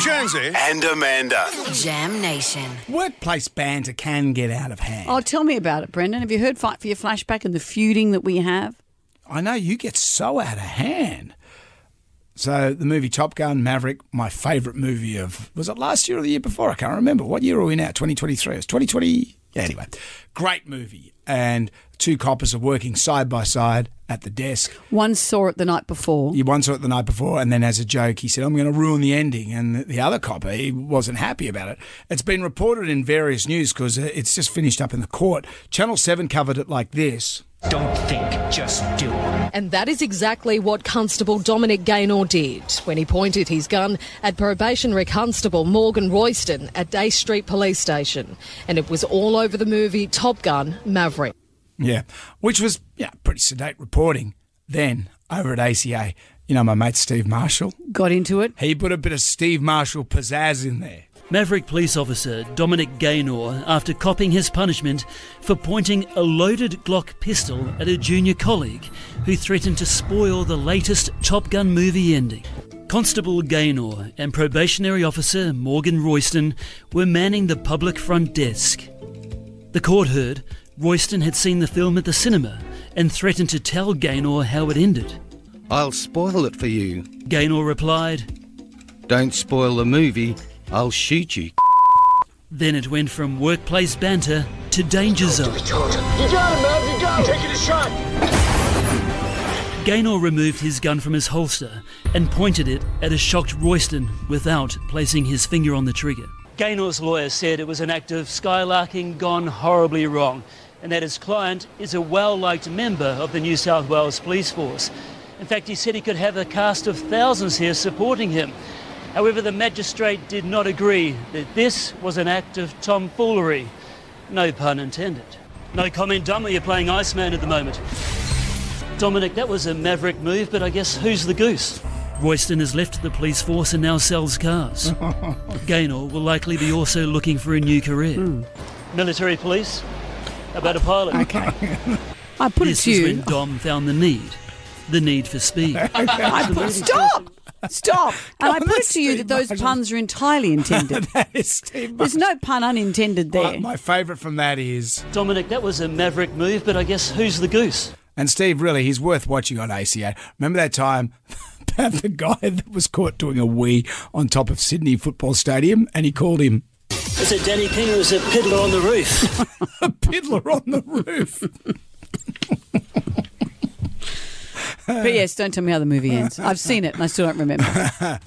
Jonesy. and Amanda. Jam Nation. Workplace banter can get out of hand. Oh, tell me about it, Brendan. Have you heard Fight for Your Flashback and the feuding that we have? I know you get so out of hand. So the movie Top Gun Maverick, my favourite movie of was it last year or the year before? I can't remember. What year are we now? 2023. It's 2020. Yeah, anyway, great movie. And two coppers are working side by side at the desk. One saw it the night before. He one saw it the night before, and then as a joke, he said, "I'm going to ruin the ending." And the other copper, he wasn't happy about it. It's been reported in various news because it's just finished up in the court. Channel Seven covered it like this. Don't think, just do. And that is exactly what Constable Dominic Gaynor did when he pointed his gun at probationary constable Morgan Royston at Day Street Police Station. And it was all over the movie Top Gun Maverick. Yeah, which was yeah pretty sedate reporting. Then over at ACA, you know my mate Steve Marshall, Got into it. he put a bit of Steve Marshall pizzazz in there. Maverick police officer Dominic Gaynor after copping his punishment for pointing a loaded Glock pistol at a junior colleague who threatened to spoil the latest Top Gun movie ending. Constable Gaynor and probationary officer Morgan Royston were manning the public front desk. The court heard Royston had seen the film at the cinema and threatened to tell Gaynor how it ended. I'll spoil it for you. Gaynor replied, Don't spoil the movie, I'll shoot you. then it went from workplace banter to danger zone. You got him, man. You got him. Taking a shot. Gaynor removed his gun from his holster and pointed it at a shocked Royston without placing his finger on the trigger. Gaynor's lawyer said it was an act of skylarking gone horribly wrong and that his client is a well liked member of the New South Wales Police Force. In fact, he said he could have a cast of thousands here supporting him. However, the magistrate did not agree that this was an act of tomfoolery. No pun intended. No comment, Dom. You're playing Iceman at the moment. Dominic, that was a maverick move, but I guess who's the goose? Royston has left the police force and now sells cars. Gaynor will likely be also looking for a new career. Hmm. Military police? How about a pilot? Okay. I put This it to is you. when Dom found the need. The need for speed. I put, stop! Stop! And I put it to you that those Marshall. puns are entirely intended. that is Steve There's no pun unintended My, there. my favourite from that is, Dominic, that was a maverick move, but I guess who's the goose? and Steve, really, he's worth watching on ACA. Remember that time about the guy that was caught doing a wee on top of Sydney Football Stadium, and he called him Is it Danny King or is it Piddler on the roof? a piddler on the roof. P.S. Don't tell me how the movie ends. I've seen it and I still don't remember.